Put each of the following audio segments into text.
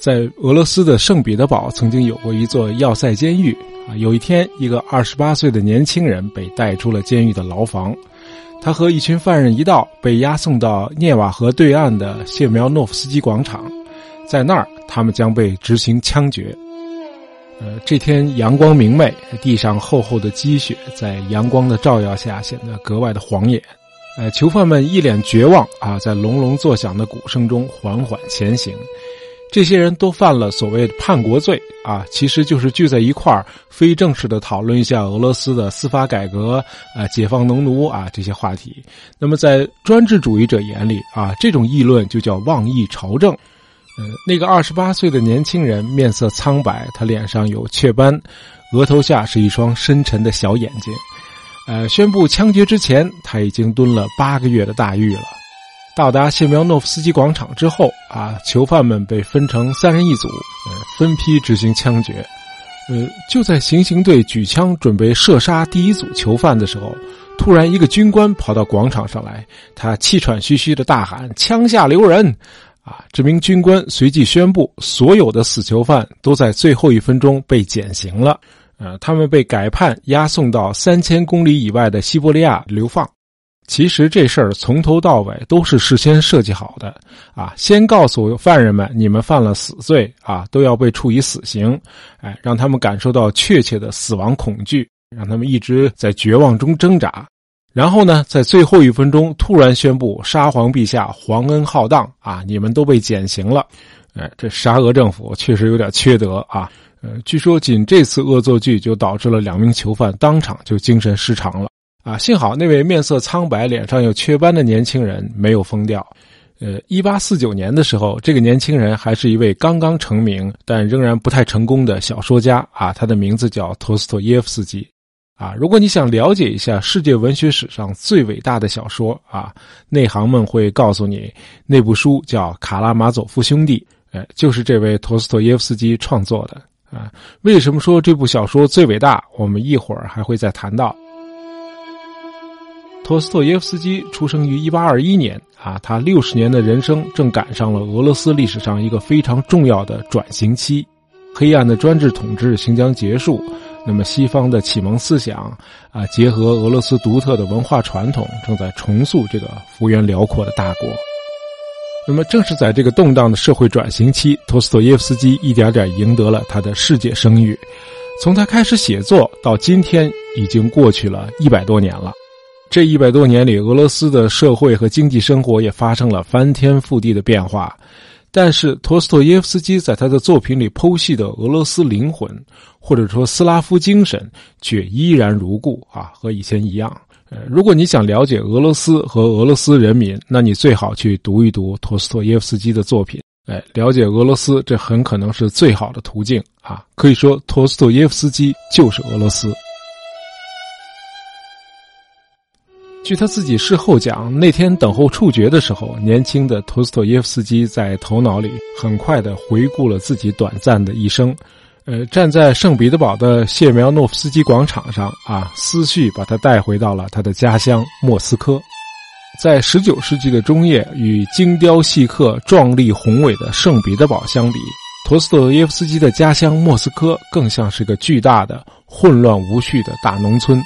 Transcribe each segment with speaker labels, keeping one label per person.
Speaker 1: 在俄罗斯的圣彼得堡曾经有过一座要塞监狱啊。有一天，一个二十八岁的年轻人被带出了监狱的牢房，他和一群犯人一道被押送到涅瓦河对岸的谢苗诺夫斯基广场，在那儿他们将被执行枪决。呃，这天阳光明媚，地上厚厚的积雪在阳光的照耀下显得格外的晃眼。呃，囚犯们一脸绝望啊，在隆隆作响的鼓声中缓缓前行。这些人都犯了所谓的叛国罪啊，其实就是聚在一块儿，非正式的讨论一下俄罗斯的司法改革啊，解放农奴啊这些话题。那么在专制主义者眼里啊，这种议论就叫妄议朝政。呃，那个二十八岁的年轻人面色苍白，他脸上有雀斑，额头下是一双深沉的小眼睛。呃，宣布枪决之前，他已经蹲了八个月的大狱了。到达谢苗诺夫斯基广场之后，啊，囚犯们被分成三人一组，呃，分批执行枪决。呃，就在行刑队举枪准备射杀第一组囚犯的时候，突然一个军官跑到广场上来，他气喘吁吁的大喊：“枪下留人！”啊，这名军官随即宣布，所有的死囚犯都在最后一分钟被减刑了。呃，他们被改判押送到三千公里以外的西伯利亚流放。其实这事儿从头到尾都是事先设计好的啊！先告诉犯人们，你们犯了死罪啊，都要被处以死刑。哎，让他们感受到确切的死亡恐惧，让他们一直在绝望中挣扎。然后呢，在最后一分钟突然宣布沙皇陛下皇恩浩荡啊，你们都被减刑了。哎，这沙俄政府确实有点缺德啊。呃，据说仅这次恶作剧就导致了两名囚犯当场就精神失常了啊！幸好那位面色苍白、脸上有雀斑的年轻人没有疯掉。呃，一八四九年的时候，这个年轻人还是一位刚刚成名但仍然不太成功的小说家啊，他的名字叫托斯托耶夫斯基。啊，如果你想了解一下世界文学史上最伟大的小说啊，内行们会告诉你，那部书叫《卡拉马佐夫兄弟》，哎，就是这位托斯托耶夫斯基创作的。啊，为什么说这部小说最伟大？我们一会儿还会再谈到。托斯托耶夫斯基出生于1821年，啊，他六十年的人生正赶上了俄罗斯历史上一个非常重要的转型期，黑暗的专制统治行将结束，那么西方的启蒙思想啊，结合俄罗斯独特的文化传统，正在重塑这个幅员辽阔的大国。那么，正是在这个动荡的社会转型期，托斯托耶夫斯基一点点赢得了他的世界声誉。从他开始写作到今天，已经过去了一百多年了。这一百多年里，俄罗斯的社会和经济生活也发生了翻天覆地的变化。但是，托斯托耶夫斯基在他的作品里剖析的俄罗斯灵魂，或者说斯拉夫精神，却依然如故啊，和以前一样。呃，如果你想了解俄罗斯和俄罗斯人民，那你最好去读一读托斯托耶夫斯基的作品。哎，了解俄罗斯，这很可能是最好的途径啊！可以说，托斯托耶夫斯基就是俄罗斯。据他自己事后讲，那天等候处决的时候，年轻的托斯托耶夫斯基在头脑里很快的回顾了自己短暂的一生。呃，站在圣彼得堡的谢苗诺夫斯基广场上啊，思绪把他带回到了他的家乡莫斯科。在十九世纪的中叶，与精雕细刻、壮丽宏伟的圣彼得堡相比，陀思妥耶夫斯基的家乡莫斯科更像是个巨大的、混乱无序的大农村。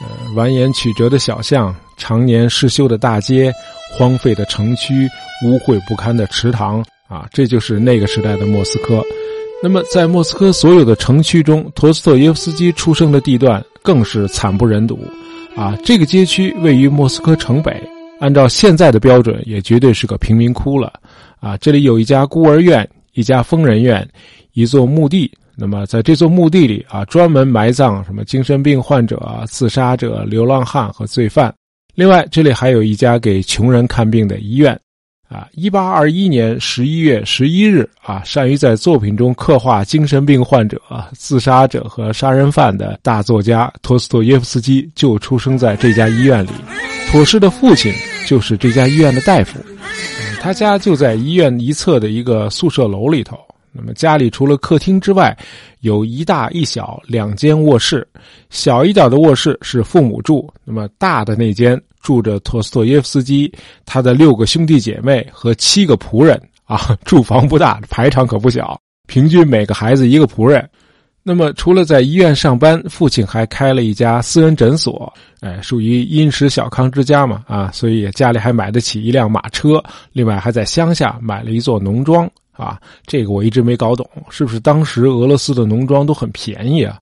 Speaker 1: 呃，蜿蜒曲折的小巷，常年失修的大街，荒废的城区，污秽不堪的池塘啊，这就是那个时代的莫斯科。那么，在莫斯科所有的城区中，陀思妥耶夫斯基出生的地段更是惨不忍睹。啊，这个街区位于莫斯科城北，按照现在的标准，也绝对是个贫民窟了。啊，这里有一家孤儿院，一家疯人院，一座墓地。那么，在这座墓地里啊，专门埋葬什么精神病患者、啊自杀者、流浪汉和罪犯。另外，这里还有一家给穷人看病的医院。啊，一八二一年十一月十一日，啊，善于在作品中刻画精神病患者、自杀者和杀人犯的大作家托斯托耶夫斯基就出生在这家医院里。托斯的父亲就是这家医院的大夫，他家就在医院一侧的一个宿舍楼里头。那么家里除了客厅之外，有一大一小两间卧室，小一点的卧室是父母住，那么大的那间住着托斯托耶夫斯基，他的六个兄弟姐妹和七个仆人。啊，住房不大，排场可不小，平均每个孩子一个仆人。那么，除了在医院上班，父亲还开了一家私人诊所，哎，属于殷实小康之家嘛，啊，所以家里还买得起一辆马车，另外还在乡下买了一座农庄，啊，这个我一直没搞懂，是不是当时俄罗斯的农庄都很便宜啊？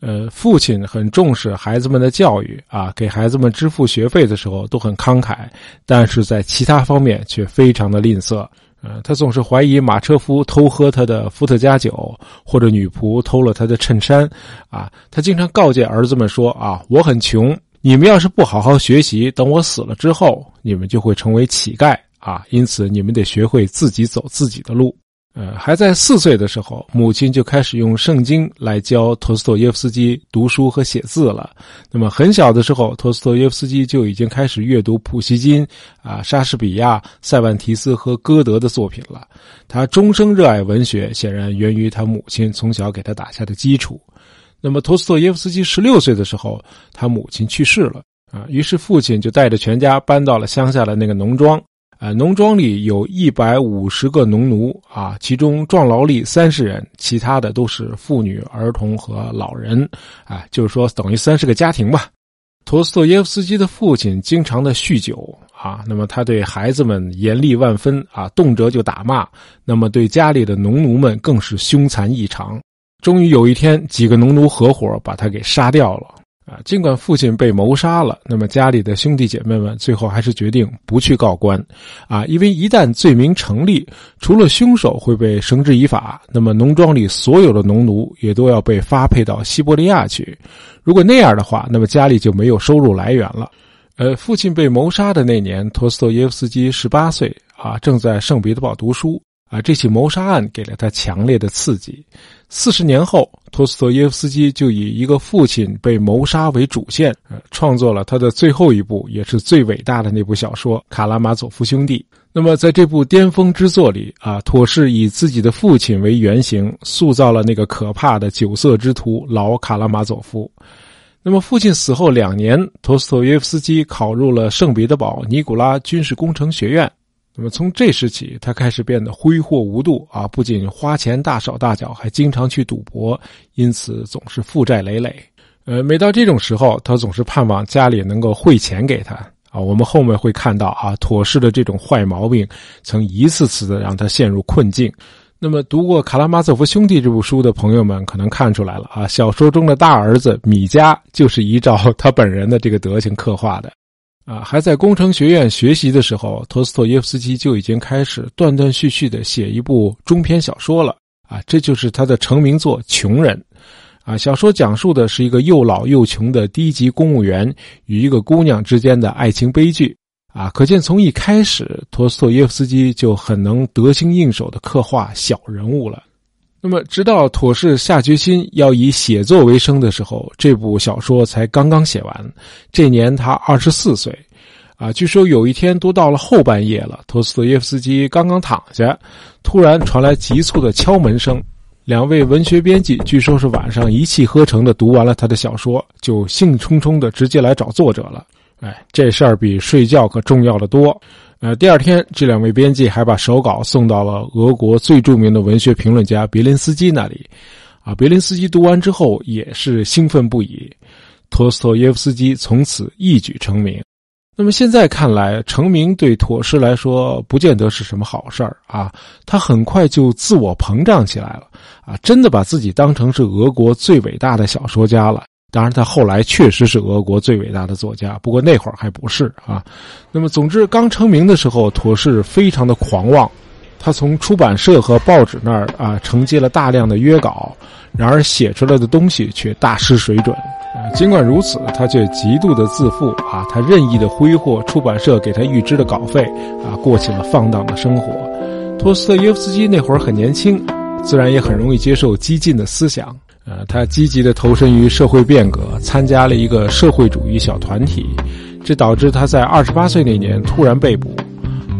Speaker 1: 呃，父亲很重视孩子们的教育，啊，给孩子们支付学费的时候都很慷慨，但是在其他方面却非常的吝啬。呃，他总是怀疑马车夫偷喝他的伏特加酒，或者女仆偷了他的衬衫，啊，他经常告诫儿子们说：“啊，我很穷，你们要是不好好学习，等我死了之后，你们就会成为乞丐啊！因此，你们得学会自己走自己的路。”呃，还在四岁的时候，母亲就开始用圣经来教托斯托耶夫斯基读书和写字了。那么很小的时候，托斯托耶夫斯基就已经开始阅读普希金、啊莎士比亚、塞万提斯和歌德的作品了。他终生热爱文学，显然源于他母亲从小给他打下的基础。那么托斯托耶夫斯基十六岁的时候，他母亲去世了啊，于是父亲就带着全家搬到了乡下的那个农庄。呃，农庄里有一百五十个农奴啊，其中壮劳力三十人，其他的都是妇女、儿童和老人，啊，就是说等于三十个家庭吧。托斯托耶夫斯基的父亲经常的酗酒啊，那么他对孩子们严厉万分啊，动辄就打骂，那么对家里的农奴们更是凶残异常。终于有一天，几个农奴合伙把他给杀掉了。啊，尽管父亲被谋杀了，那么家里的兄弟姐妹们最后还是决定不去告官，啊，因为一旦罪名成立，除了凶手会被绳之以法，那么农庄里所有的农奴也都要被发配到西伯利亚去。如果那样的话，那么家里就没有收入来源了。呃，父亲被谋杀的那年，托斯托耶夫斯基十八岁，啊，正在圣彼得堡读书。啊，这起谋杀案给了他强烈的刺激。四十年后，托斯托耶夫斯基就以一个父亲被谋杀为主线，创作了他的最后一部也是最伟大的那部小说《卡拉马佐夫兄弟》。那么，在这部巅峰之作里，啊，妥氏以自己的父亲为原型，塑造了那个可怕的酒色之徒老卡拉马佐夫。那么，父亲死后两年，托斯托耶夫斯基考入了圣彼得堡尼古拉军事工程学院。那么从这时起，他开始变得挥霍无度啊！不仅花钱大手大脚，还经常去赌博，因此总是负债累累。呃，每到这种时候，他总是盼望家里能够汇钱给他啊。我们后面会看到啊，妥氏的这种坏毛病，曾一次次的让他陷入困境。那么，读过《卡拉马佐夫兄弟》这部书的朋友们，可能看出来了啊，小说中的大儿子米迦就是依照他本人的这个德行刻画的。啊，还在工程学院学习的时候，托斯托耶夫斯基就已经开始断断续续的写一部中篇小说了。啊，这就是他的成名作《穷人》。啊，小说讲述的是一个又老又穷的低级公务员与一个姑娘之间的爱情悲剧。啊，可见从一开始，托斯托耶夫斯基就很能得心应手的刻画小人物了。那么，直到妥氏下决心要以写作为生的时候，这部小说才刚刚写完。这年他二十四岁，啊，据说有一天都到了后半夜了，托斯托耶夫斯基刚刚躺下，突然传来急促的敲门声。两位文学编辑据说是晚上一气呵成的读完了他的小说，就兴冲冲的直接来找作者了。哎，这事儿比睡觉可重要的多。呃，第二天，这两位编辑还把手稿送到了俄国最著名的文学评论家别林斯基那里。啊，别林斯基读完之后也是兴奋不已。托斯托耶夫斯基从此一举成名。那么现在看来，成名对妥氏来说不见得是什么好事儿啊。他很快就自我膨胀起来了，啊，真的把自己当成是俄国最伟大的小说家了。当然，他后来确实是俄国最伟大的作家，不过那会儿还不是啊。那么，总之，刚成名的时候，妥氏非常的狂妄。他从出版社和报纸那儿啊承接了大量的约稿，然而写出来的东西却大失水准。尽管如此，他却极度的自负啊，他任意的挥霍出版社给他预支的稿费啊，过起了放荡的生活。托斯特耶夫斯基那会儿很年轻，自然也很容易接受激进的思想。呃，他积极的投身于社会变革，参加了一个社会主义小团体，这导致他在二十八岁那年突然被捕，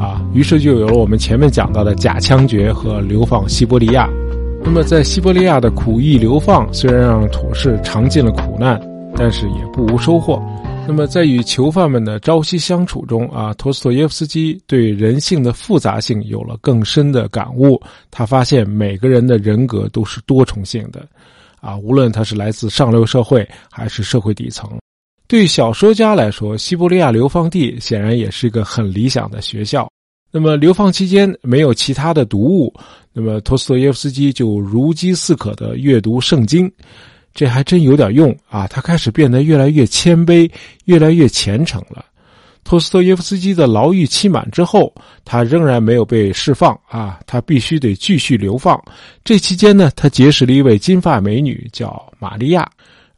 Speaker 1: 啊，于是就有了我们前面讲到的假枪决和流放西伯利亚。那么在西伯利亚的苦役流放，虽然让土氏尝尽了苦难，但是也不无收获。那么，在与囚犯们的朝夕相处中啊，托斯托耶夫斯基对人性的复杂性有了更深的感悟。他发现每个人的人格都是多重性的，啊，无论他是来自上流社会还是社会底层。对小说家来说，西伯利亚流放地显然也是一个很理想的学校。那么，流放期间没有其他的读物，那么托斯托耶夫斯基就如饥似渴的阅读圣经。这还真有点用啊！他开始变得越来越谦卑，越来越虔诚了。托斯托耶夫斯基的牢狱期满之后，他仍然没有被释放啊！他必须得继续流放。这期间呢，他结识了一位金发美女，叫玛利亚，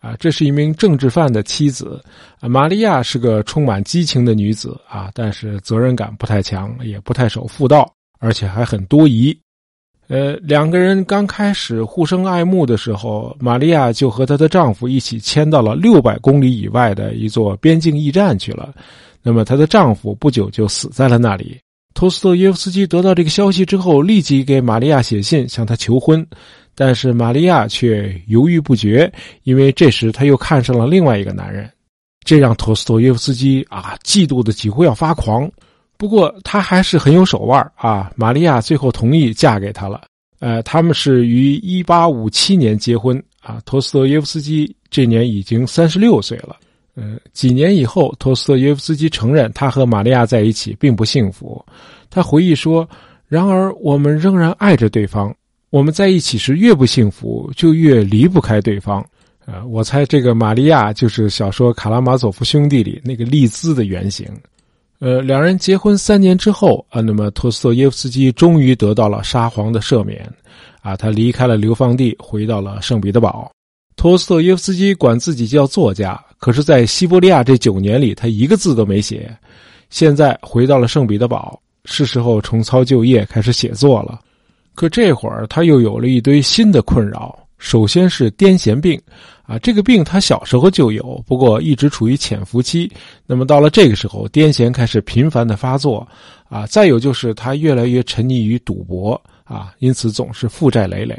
Speaker 1: 啊，这是一名政治犯的妻子。啊，玛利亚是个充满激情的女子啊，但是责任感不太强，也不太守妇道，而且还很多疑。呃，两个人刚开始互生爱慕的时候，玛利亚就和她的丈夫一起迁到了六百公里以外的一座边境驿站去了。那么，她的丈夫不久就死在了那里。托斯托耶夫斯基得到这个消息之后，立即给玛利亚写信向她求婚，但是玛利亚却犹豫不决，因为这时她又看上了另外一个男人，这让托斯托耶夫斯基啊嫉妒的几乎要发狂。不过他还是很有手腕啊！玛利亚最后同意嫁给他了。呃，他们是于1857年结婚啊。托斯托耶夫斯基这年已经三十六岁了。呃，几年以后，托斯托耶夫斯基承认他和玛利亚在一起并不幸福。他回忆说：“然而，我们仍然爱着对方。我们在一起时越不幸福，就越离不开对方。”呃，我猜这个玛利亚就是小说《卡拉马佐夫兄弟》里那个丽兹的原型。呃，两人结婚三年之后啊，那么托斯托耶夫斯基终于得到了沙皇的赦免，啊，他离开了流放地，回到了圣彼得堡。托斯托耶夫斯基管自己叫作家，可是，在西伯利亚这九年里，他一个字都没写。现在回到了圣彼得堡，是时候重操旧业，开始写作了。可这会儿，他又有了一堆新的困扰。首先是癫痫病，啊，这个病他小时候就有，不过一直处于潜伏期。那么到了这个时候，癫痫开始频繁的发作，啊，再有就是他越来越沉溺于赌博，啊，因此总是负债累累。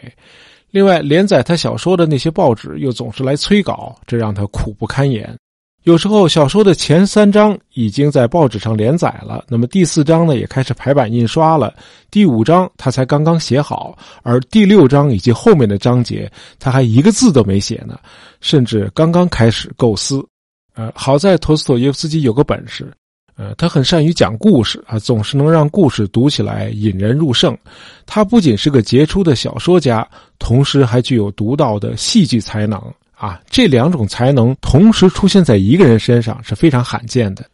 Speaker 1: 另外，连载他小说的那些报纸又总是来催稿，这让他苦不堪言。有时候小说的前三章已经在报纸上连载了，那么第四章呢也开始排版印刷了，第五章他才刚刚写好，而第六章以及后面的章节他还一个字都没写呢，甚至刚刚开始构思。呃，好在托斯托耶夫斯基有个本事，呃，他很善于讲故事啊，总是能让故事读起来引人入胜。他不仅是个杰出的小说家，同时还具有独到的戏剧才能。啊，这两种才能同时出现在一个人身上是非常罕见的。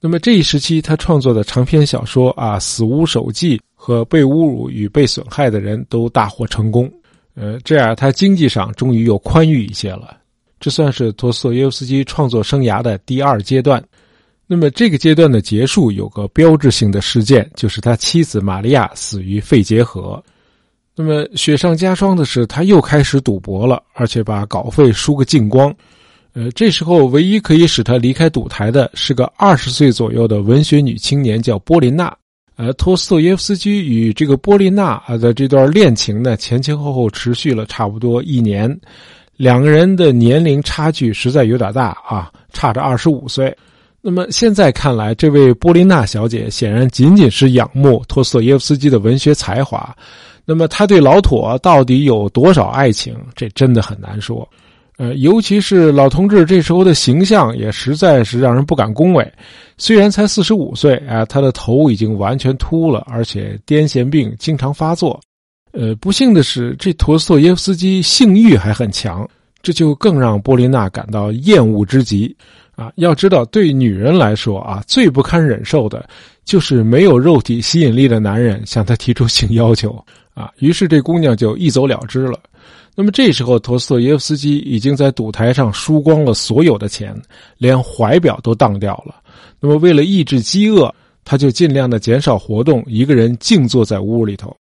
Speaker 1: 那么这一时期，他创作的长篇小说啊，《死无手记》和《被侮辱与被损害的人》都大获成功。呃，这样他经济上终于又宽裕一些了。这算是托斯托耶夫斯基创作生涯的第二阶段。那么这个阶段的结束有个标志性的事件，就是他妻子玛利亚死于肺结核。那么雪上加霜的是，他又开始赌博了，而且把稿费输个精光。呃，这时候唯一可以使他离开赌台的是个二十岁左右的文学女青年，叫波琳娜。呃，托斯托耶夫斯基与这个波琳娜啊的这段恋情呢，前前后后持续了差不多一年，两个人的年龄差距实在有点大啊，差着二十五岁。那么现在看来，这位波琳娜小姐显然仅仅是仰慕托斯托耶夫斯基的文学才华。那么他对老妥到底有多少爱情？这真的很难说。呃，尤其是老同志这时候的形象也实在是让人不敢恭维。虽然才四十五岁啊，他的头已经完全秃了，而且癫痫病经常发作。呃，不幸的是，这陀思妥耶夫斯基性欲还很强，这就更让波琳娜感到厌恶之极。啊，要知道，对女人来说啊，最不堪忍受的就是没有肉体吸引力的男人向她提出性要求。啊，于是这姑娘就一走了之了。那么这时候，托斯托耶夫斯基已经在赌台上输光了所有的钱，连怀表都当掉了。那么为了抑制饥饿，他就尽量的减少活动，一个人静坐在屋里头。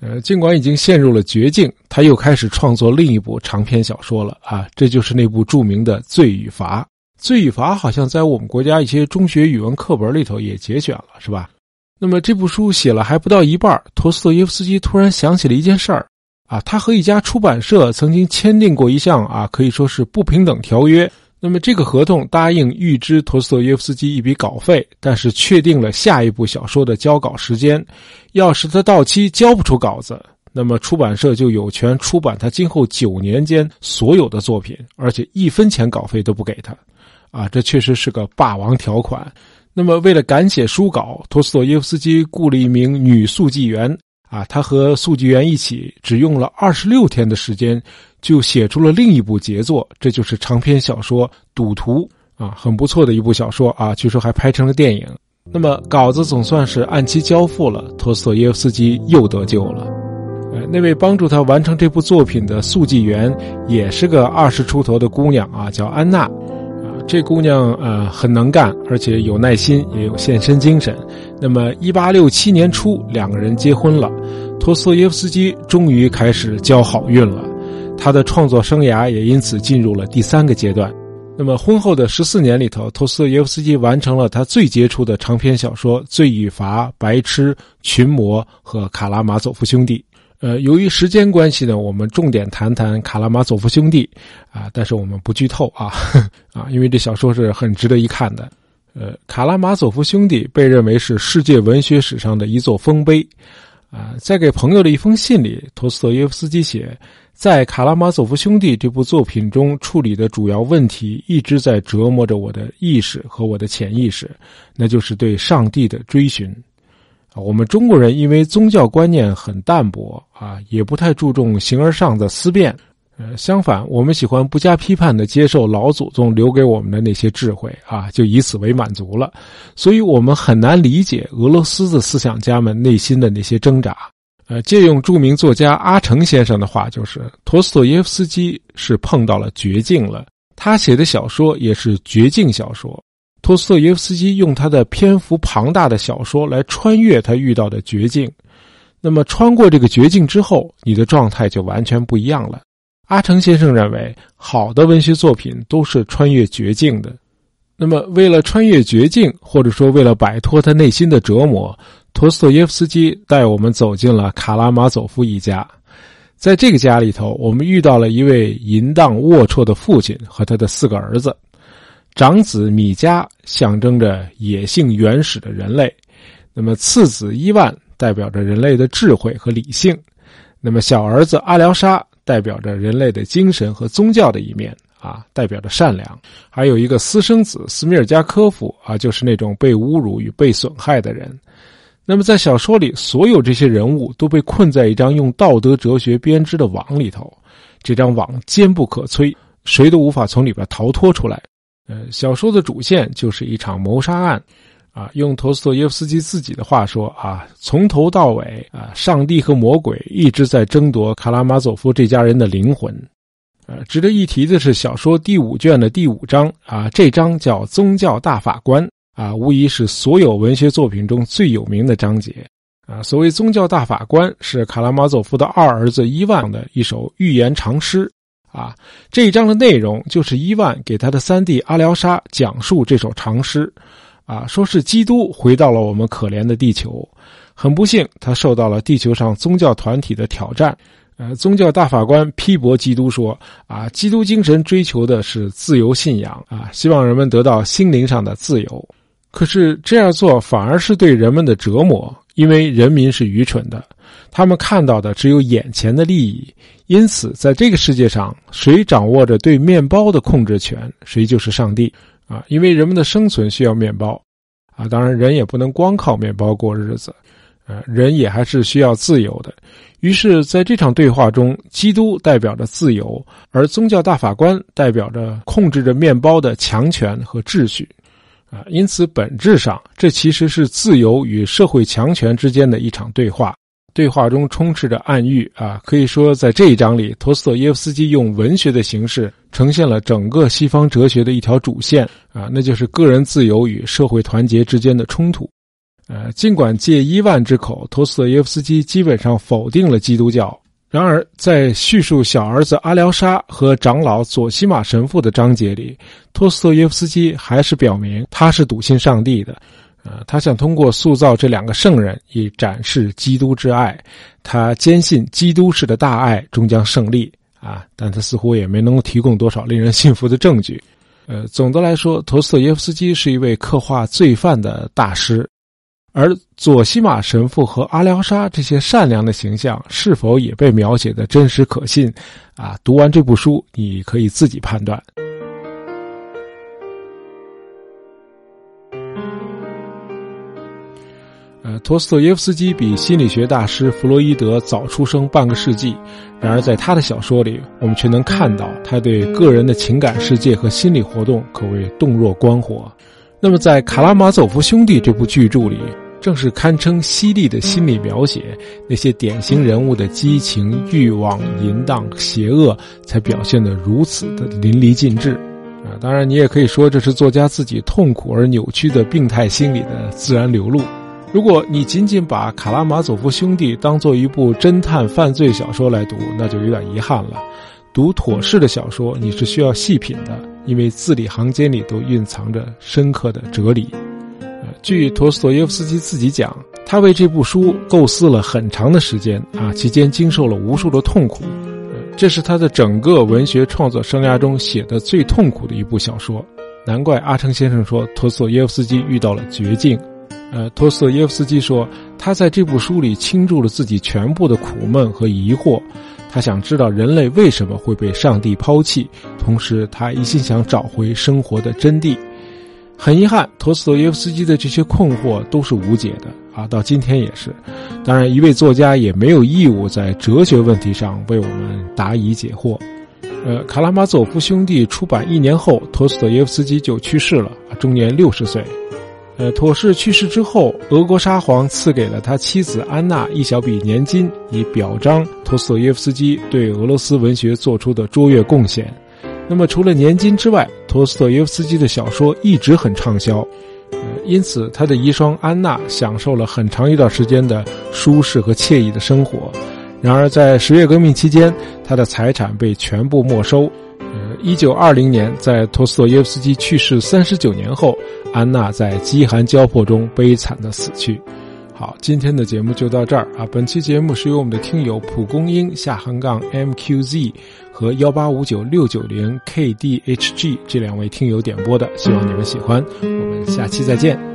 Speaker 1: 呃，尽管已经陷入了绝境，他又开始创作另一部长篇小说了。啊，这就是那部著名的《罪与罚》。《罪与罚》好像在我们国家一些中学语文课本里头也节选了，是吧？那么这部书写了还不到一半，托斯托耶夫斯基突然想起了一件事儿，啊，他和一家出版社曾经签订过一项啊，可以说是不平等条约。那么这个合同答应预支陀思妥耶夫斯基一笔稿费，但是确定了下一部小说的交稿时间。要是他到期交不出稿子，那么出版社就有权出版他今后九年间所有的作品，而且一分钱稿费都不给他。啊，这确实是个霸王条款。那么为了赶写书稿，陀思妥耶夫斯基雇了一名女速记员。啊，他和速记员一起，只用了二十六天的时间，就写出了另一部杰作，这就是长篇小说《赌徒》啊，很不错的一部小说啊，据说还拍成了电影。那么稿子总算是按期交付了，托斯托耶夫斯基又得救了。呃，那位帮助他完成这部作品的速记员也是个二十出头的姑娘啊，叫安娜。这姑娘呃很能干，而且有耐心，也有献身精神。那么，一八六七年初，两个人结婚了。托斯托耶夫斯基终于开始交好运了，他的创作生涯也因此进入了第三个阶段。那么，婚后的十四年里头，托斯托耶夫斯基完成了他最杰出的长篇小说《罪与罚》《白痴》《群魔》和《卡拉马佐夫兄弟》。呃，由于时间关系呢，我们重点谈谈卡拉马佐夫兄弟，啊，但是我们不剧透啊，啊，因为这小说是很值得一看的。呃，卡拉马佐夫兄弟被认为是世界文学史上的一座丰碑，啊，在给朋友的一封信里，托斯托耶夫斯基写，在卡拉马佐夫兄弟这部作品中处理的主要问题一直在折磨着我的意识和我的潜意识，那就是对上帝的追寻。我们中国人因为宗教观念很淡薄啊，也不太注重形而上的思辨。呃，相反，我们喜欢不加批判的接受老祖宗留给我们的那些智慧啊，就以此为满足了。所以，我们很难理解俄罗斯的思想家们内心的那些挣扎。呃，借用著名作家阿城先生的话，就是陀思妥耶夫斯基是碰到了绝境了。他写的小说也是绝境小说。托斯托耶夫斯基用他的篇幅庞大的小说来穿越他遇到的绝境，那么穿过这个绝境之后，你的状态就完全不一样了。阿成先生认为，好的文学作品都是穿越绝境的。那么，为了穿越绝境，或者说为了摆脱他内心的折磨，托斯托耶夫斯基带我们走进了卡拉马佐夫一家。在这个家里头，我们遇到了一位淫荡龌龊的父亲和他的四个儿子。长子米迦象征着野性原始的人类，那么次子伊万代表着人类的智慧和理性，那么小儿子阿廖沙代表着人类的精神和宗教的一面啊，代表着善良。还有一个私生子斯米尔加科夫啊，就是那种被侮辱与被损害的人。那么在小说里，所有这些人物都被困在一张用道德哲学编织的网里头，这张网坚不可摧，谁都无法从里边逃脱出来。呃，小说的主线就是一场谋杀案，啊，用陀思妥耶夫斯基自己的话说啊，从头到尾啊，上帝和魔鬼一直在争夺卡拉马佐夫这家人的灵魂。呃，值得一提的是，小说第五卷的第五章啊，这章叫宗教大法官啊，无疑是所有文学作品中最有名的章节啊。所谓宗教大法官，是卡拉马佐夫的二儿子伊万的一首寓言长诗。啊，这一章的内容就是伊万给他的三弟阿廖沙讲述这首长诗，啊，说是基督回到了我们可怜的地球，很不幸，他受到了地球上宗教团体的挑战。呃，宗教大法官批驳基督说，啊，基督精神追求的是自由信仰，啊，希望人们得到心灵上的自由。可是这样做反而是对人们的折磨，因为人民是愚蠢的。他们看到的只有眼前的利益，因此在这个世界上，谁掌握着对面包的控制权，谁就是上帝啊！因为人们的生存需要面包，啊，当然人也不能光靠面包过日子，呃，人也还是需要自由的。于是，在这场对话中，基督代表着自由，而宗教大法官代表着控制着面包的强权和秩序，啊，因此本质上，这其实是自由与社会强权之间的一场对话。对话中充斥着暗喻啊，可以说在这一章里，托斯托耶夫斯基用文学的形式呈现了整个西方哲学的一条主线啊，那就是个人自由与社会团结之间的冲突。呃，尽管借伊万之口，托斯托耶夫斯基基本上否定了基督教，然而在叙述小儿子阿廖沙和长老佐西玛神父的章节里，托斯托耶夫斯基还是表明他是笃信上帝的。呃，他想通过塑造这两个圣人，以展示基督之爱。他坚信基督式的大爱终将胜利啊！但他似乎也没能提供多少令人信服的证据。呃，总的来说，陀思妥耶夫斯基是一位刻画罪犯的大师，而佐西玛神父和阿廖沙这些善良的形象是否也被描写的真实可信？啊，读完这部书，你可以自己判断。呃，托斯托耶夫斯基比心理学大师弗洛伊德早出生半个世纪，然而在他的小说里，我们却能看到他对个人的情感世界和心理活动可谓洞若观火。那么，在《卡拉马佐夫兄弟》这部巨著里，正是堪称犀利的心理描写，那些典型人物的激情、欲望、淫荡、邪恶，才表现得如此的淋漓尽致。啊，当然，你也可以说这是作家自己痛苦而扭曲的病态心理的自然流露。如果你仅仅把《卡拉马佐夫兄弟》当做一部侦探犯罪小说来读，那就有点遗憾了。读妥适的小说，你是需要细品的，因为字里行间里都蕴藏着深刻的哲理。据陀思妥耶夫斯基自己讲，他为这部书构思了很长的时间啊，期间经受了无数的痛苦。这是他的整个文学创作生涯中写的最痛苦的一部小说。难怪阿成先生说，陀思妥耶夫斯基遇到了绝境。呃，托斯耶夫斯基说，他在这部书里倾注了自己全部的苦闷和疑惑，他想知道人类为什么会被上帝抛弃，同时他一心想找回生活的真谛。很遗憾，托斯耶夫斯基的这些困惑都是无解的啊，到今天也是。当然，一位作家也没有义务在哲学问题上为我们答疑解惑。呃，《卡拉马佐夫兄弟》出版一年后，托斯耶夫斯基就去世了，终年六十岁。呃，妥氏去世之后，俄国沙皇赐给了他妻子安娜一小笔年金，以表彰托斯妥耶夫斯基对俄罗斯文学做出的卓越贡献。那么，除了年金之外，托斯妥耶夫斯基的小说一直很畅销，因此他的遗孀安娜享受了很长一段时间的舒适和惬意的生活。然而，在十月革命期间，他的财产被全部没收。呃，一九二零年，在托斯托耶夫斯基去世三十九年后，安娜在饥寒交迫中悲惨的死去。好，今天的节目就到这儿啊！本期节目是由我们的听友蒲公英下横杠 MQZ 和幺八五九六九零 KDHG 这两位听友点播的，希望你们喜欢。我们下期再见。